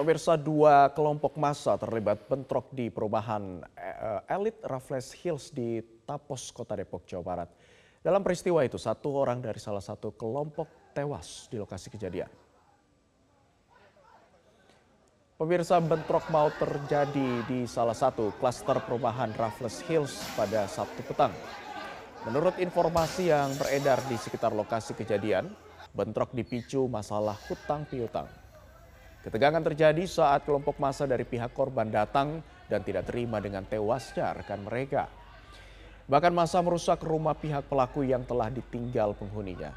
Pemirsa dua kelompok massa terlibat bentrok di perumahan eh, elit Raffles Hills di Tapos, Kota Depok, Jawa Barat. Dalam peristiwa itu, satu orang dari salah satu kelompok tewas di lokasi kejadian. Pemirsa bentrok maut terjadi di salah satu klaster perumahan Raffles Hills pada Sabtu petang. Menurut informasi yang beredar di sekitar lokasi kejadian, bentrok dipicu masalah hutang piutang. Ketegangan terjadi saat kelompok massa dari pihak korban datang dan tidak terima dengan tewasnya rekan mereka. Bahkan massa merusak rumah pihak pelaku yang telah ditinggal penghuninya.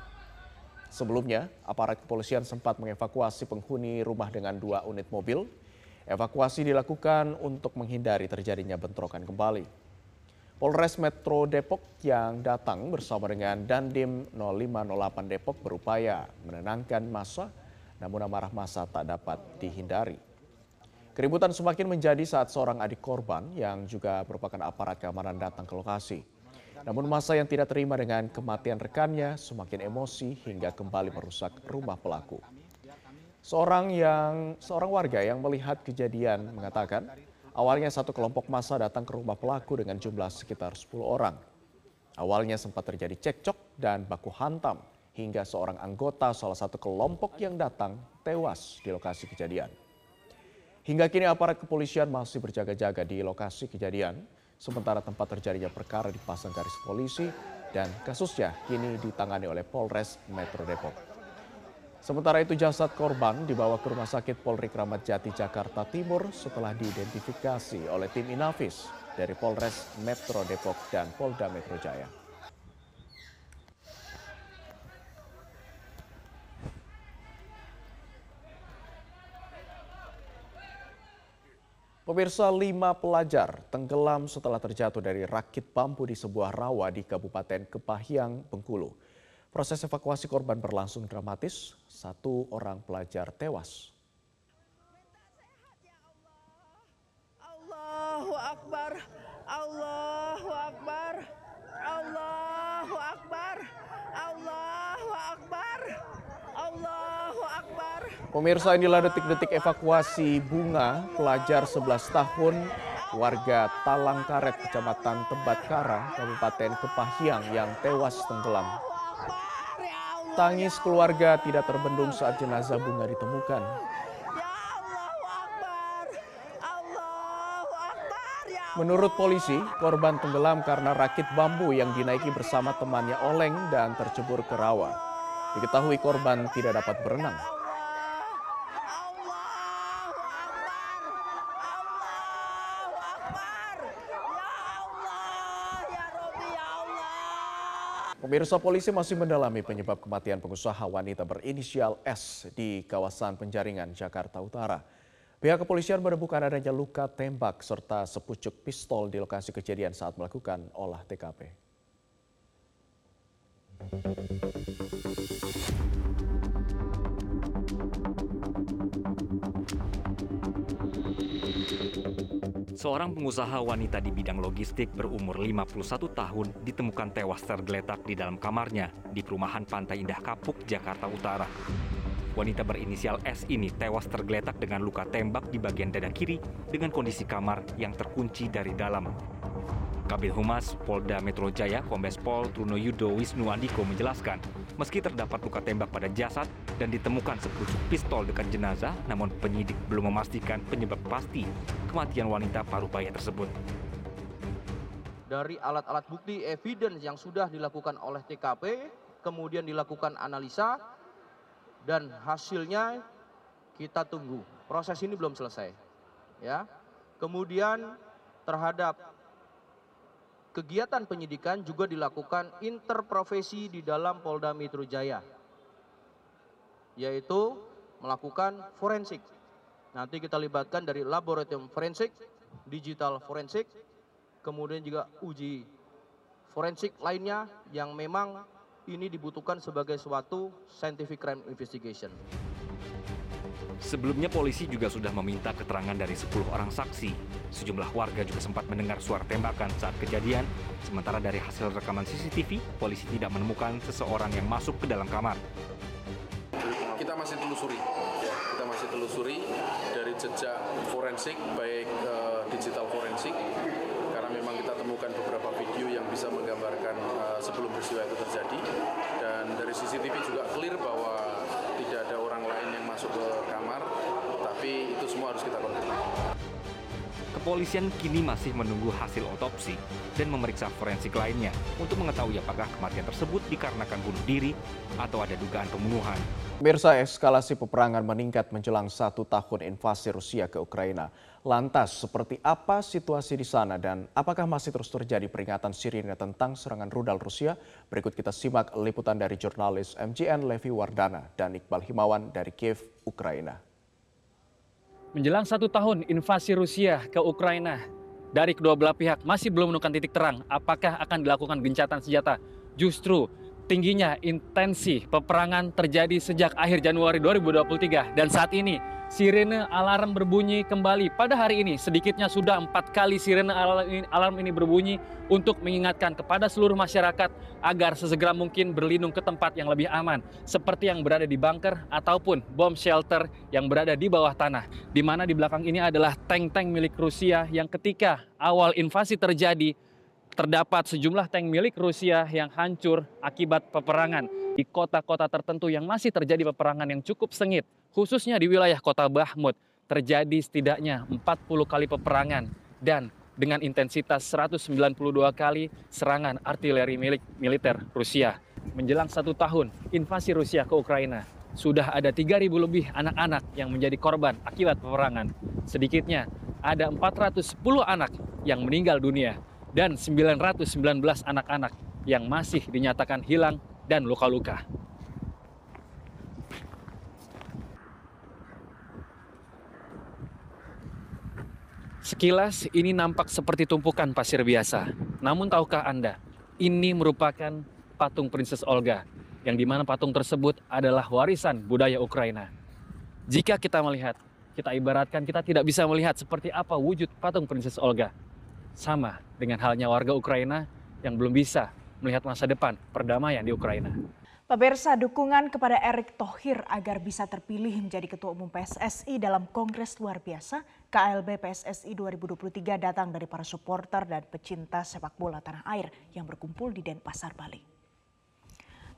Sebelumnya, aparat kepolisian sempat mengevakuasi penghuni rumah dengan dua unit mobil. Evakuasi dilakukan untuk menghindari terjadinya bentrokan kembali. Polres Metro Depok yang datang bersama dengan Dandim 0508 Depok berupaya menenangkan massa namun amarah masa tak dapat dihindari. Keributan semakin menjadi saat seorang adik korban yang juga merupakan aparat keamanan datang ke lokasi. Namun masa yang tidak terima dengan kematian rekannya semakin emosi hingga kembali merusak rumah pelaku. Seorang yang seorang warga yang melihat kejadian mengatakan, awalnya satu kelompok masa datang ke rumah pelaku dengan jumlah sekitar 10 orang. Awalnya sempat terjadi cekcok dan baku hantam hingga seorang anggota salah satu kelompok yang datang tewas di lokasi kejadian. Hingga kini aparat kepolisian masih berjaga-jaga di lokasi kejadian, sementara tempat terjadinya perkara dipasang garis polisi dan kasusnya kini ditangani oleh Polres Metro Depok. Sementara itu jasad korban dibawa ke Rumah Sakit Polri Kramat Jati Jakarta Timur setelah diidentifikasi oleh tim Inafis dari Polres Metro Depok dan Polda Metro Jaya. Pemirsa lima pelajar tenggelam setelah terjatuh dari rakit bambu di sebuah rawa di Kabupaten Kepahyang, Bengkulu. Proses evakuasi korban berlangsung dramatis, satu orang pelajar tewas. Allahu Akbar, Allahu Akbar, Allahu Akbar, Allahu Akbar, Allahu Akbar. Pemirsa inilah detik-detik evakuasi bunga pelajar 11 tahun warga Talang Karet, Kecamatan Tebatkara, Kabupaten Kepahyang yang tewas tenggelam. Tangis keluarga tidak terbendung saat jenazah bunga ditemukan. Menurut polisi, korban tenggelam karena rakit bambu yang dinaiki bersama temannya oleng dan tercebur ke rawa. Diketahui korban tidak dapat berenang. Allahu Akbar, Ya Allah, Ya Rabbi, Ya Allah. Pemirsa polisi masih mendalami penyebab kematian pengusaha wanita berinisial S di kawasan Penjaringan, Jakarta Utara. Pihak kepolisian menemukan adanya luka tembak serta sepucuk pistol di lokasi kejadian saat melakukan olah TKP. Seorang pengusaha wanita di bidang logistik berumur 51 tahun ditemukan tewas tergeletak di dalam kamarnya di perumahan Pantai Indah Kapuk, Jakarta Utara. Wanita berinisial S ini tewas tergeletak dengan luka tembak di bagian dada kiri dengan kondisi kamar yang terkunci dari dalam. Kabit Humas Polda Metro Jaya Kombes Pol Truno Yudo Wisnu Andiko menjelaskan, meski terdapat luka tembak pada jasad dan ditemukan sepucuk pistol dekat jenazah, namun penyidik belum memastikan penyebab pasti kematian wanita paruh baya tersebut. dari alat-alat bukti evidence yang sudah dilakukan oleh TKP, kemudian dilakukan analisa, dan hasilnya kita tunggu. Proses ini belum selesai. Ya. Kemudian terhadap kegiatan penyidikan juga dilakukan interprofesi di dalam Polda Metro Jaya, yaitu melakukan forensik. Nanti kita libatkan dari laboratorium forensik, digital forensik, kemudian juga uji forensik lainnya yang memang ini dibutuhkan sebagai suatu scientific crime investigation. Sebelumnya polisi juga sudah meminta keterangan dari 10 orang saksi. Sejumlah warga juga sempat mendengar suara tembakan saat kejadian, sementara dari hasil rekaman CCTV, polisi tidak menemukan seseorang yang masuk ke dalam kamar. kita masih telusuri kita masih masih telusuri dari jejak forensik, baik uh, digital forensik, karena memang kita temukan beberapa video yang bisa menggambarkan uh, sebelum peristiwa itu terjadi. Dan dari CCTV juga clear bahwa tidak ada orang lain yang masuk ke kamar, tapi itu semua harus kita konfirmasi. Kepolisian kini masih menunggu hasil otopsi dan memeriksa forensik lainnya untuk mengetahui apakah kematian tersebut dikarenakan bunuh diri atau ada dugaan pembunuhan. Pemirsa eskalasi peperangan meningkat menjelang satu tahun invasi Rusia ke Ukraina. Lantas, seperti apa situasi di sana dan apakah masih terus terjadi peringatan sirine tentang serangan rudal Rusia? Berikut kita simak liputan dari jurnalis MGN Levi Wardana dan Iqbal Himawan dari Kiev, Ukraina. Menjelang satu tahun invasi Rusia ke Ukraina, dari kedua belah pihak masih belum menemukan titik terang apakah akan dilakukan gencatan senjata. Justru tingginya intensi peperangan terjadi sejak akhir Januari 2023 dan saat ini sirene alarm berbunyi kembali. Pada hari ini sedikitnya sudah empat kali sirene alarm ini berbunyi untuk mengingatkan kepada seluruh masyarakat agar sesegera mungkin berlindung ke tempat yang lebih aman seperti yang berada di bunker ataupun bom shelter yang berada di bawah tanah. Di mana di belakang ini adalah tank-tank milik Rusia yang ketika awal invasi terjadi terdapat sejumlah tank milik Rusia yang hancur akibat peperangan di kota-kota tertentu yang masih terjadi peperangan yang cukup sengit khususnya di wilayah kota Bahmut, terjadi setidaknya 40 kali peperangan dan dengan intensitas 192 kali serangan artileri milik militer Rusia. Menjelang satu tahun invasi Rusia ke Ukraina, sudah ada 3.000 lebih anak-anak yang menjadi korban akibat peperangan. Sedikitnya ada 410 anak yang meninggal dunia dan 919 anak-anak yang masih dinyatakan hilang dan luka-luka. Sekilas ini nampak seperti tumpukan pasir biasa. Namun tahukah Anda, ini merupakan patung Princess Olga, yang di mana patung tersebut adalah warisan budaya Ukraina. Jika kita melihat, kita ibaratkan kita tidak bisa melihat seperti apa wujud patung Princess Olga. Sama dengan halnya warga Ukraina yang belum bisa melihat masa depan perdamaian di Ukraina. Pemirsa dukungan kepada Erick Thohir agar bisa terpilih menjadi Ketua Umum PSSI dalam Kongres Luar Biasa KLB PSSI 2023 datang dari para supporter dan pecinta sepak bola tanah air yang berkumpul di Denpasar, Bali.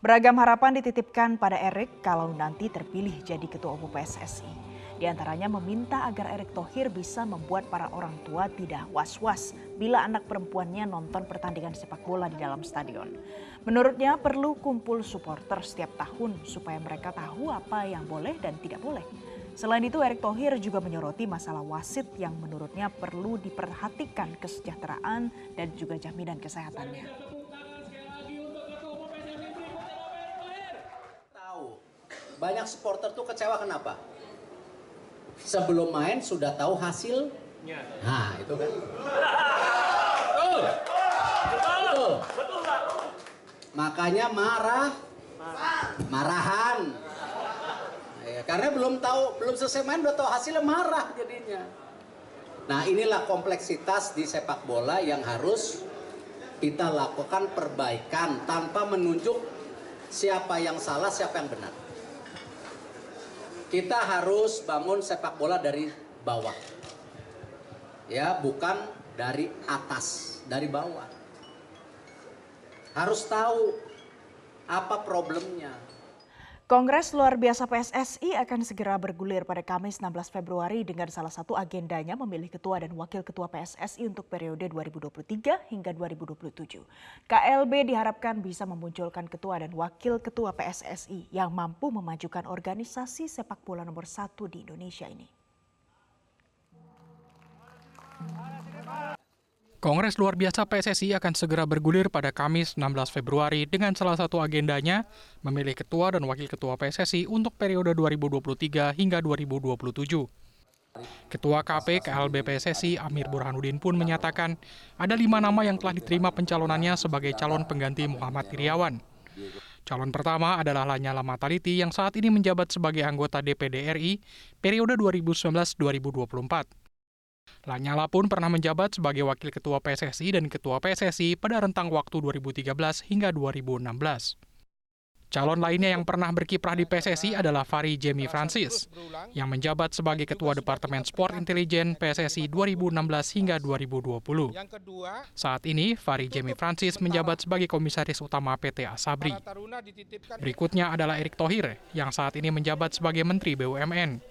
Beragam harapan dititipkan pada Erick kalau nanti terpilih jadi Ketua Umum PSSI. Di antaranya meminta agar Erick Thohir bisa membuat para orang tua tidak was-was bila anak perempuannya nonton pertandingan sepak bola di dalam stadion. Menurutnya perlu kumpul supporter setiap tahun supaya mereka tahu apa yang boleh dan tidak boleh. Selain itu Erick Thohir juga menyoroti masalah wasit yang menurutnya perlu diperhatikan kesejahteraan dan juga jaminan kesehatannya. Banyak supporter tuh kecewa kenapa? Sebelum main sudah tahu hasil. Nah, itu kan. Betul. Betul. Betul. Makanya marah. Marahan. Ya, karena belum tahu, belum selesai main udah tahu hasilnya marah jadinya. Nah, inilah kompleksitas di sepak bola yang harus kita lakukan perbaikan tanpa menunjuk siapa yang salah, siapa yang benar kita harus bangun sepak bola dari bawah. Ya, bukan dari atas, dari bawah. Harus tahu apa problemnya, Kongres luar biasa PSSI akan segera bergulir pada Kamis 16 Februari dengan salah satu agendanya memilih ketua dan wakil ketua PSSI untuk periode 2023 hingga 2027. KLB diharapkan bisa memunculkan ketua dan wakil ketua PSSI yang mampu memajukan organisasi sepak bola nomor satu di Indonesia ini. Kongres luar biasa PSSI akan segera bergulir pada Kamis 16 Februari dengan salah satu agendanya memilih ketua dan wakil ketua PSSI untuk periode 2023 hingga 2027. Ketua KP KLB PSSI Amir Burhanuddin pun menyatakan ada lima nama yang telah diterima pencalonannya sebagai calon pengganti Muhammad Iriawan. Calon pertama adalah Lanyala Mataliti yang saat ini menjabat sebagai anggota DPD RI periode 2019-2024. Lanyala pun pernah menjabat sebagai Wakil Ketua PSSI dan Ketua PSSI pada rentang waktu 2013 hingga 2016. Calon lainnya yang pernah berkiprah di PSSI adalah Fari Jamie Francis, yang menjabat sebagai Ketua Departemen Sport Intelijen PSSI 2016 hingga 2020. Saat ini, Fari Jamie Francis menjabat sebagai Komisaris Utama PT Asabri. Berikutnya adalah Erick Thohir, yang saat ini menjabat sebagai Menteri BUMN.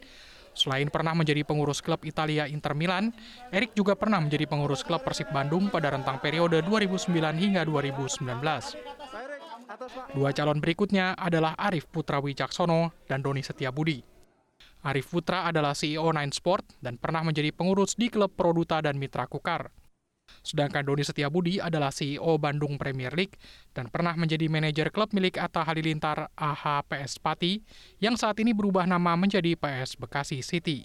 Selain pernah menjadi pengurus klub Italia Inter Milan, Erik juga pernah menjadi pengurus klub Persib Bandung pada rentang periode 2009 hingga 2019. Dua calon berikutnya adalah Arif Putra Wijaksono dan Doni Setiabudi. Arif Putra adalah CEO Nine Sport dan pernah menjadi pengurus di klub Produta dan Mitra Kukar. Sedangkan Doni Setiabudi adalah CEO Bandung Premier League dan pernah menjadi manajer klub milik Atta Halilintar AH PS Pati yang saat ini berubah nama menjadi PS Bekasi City.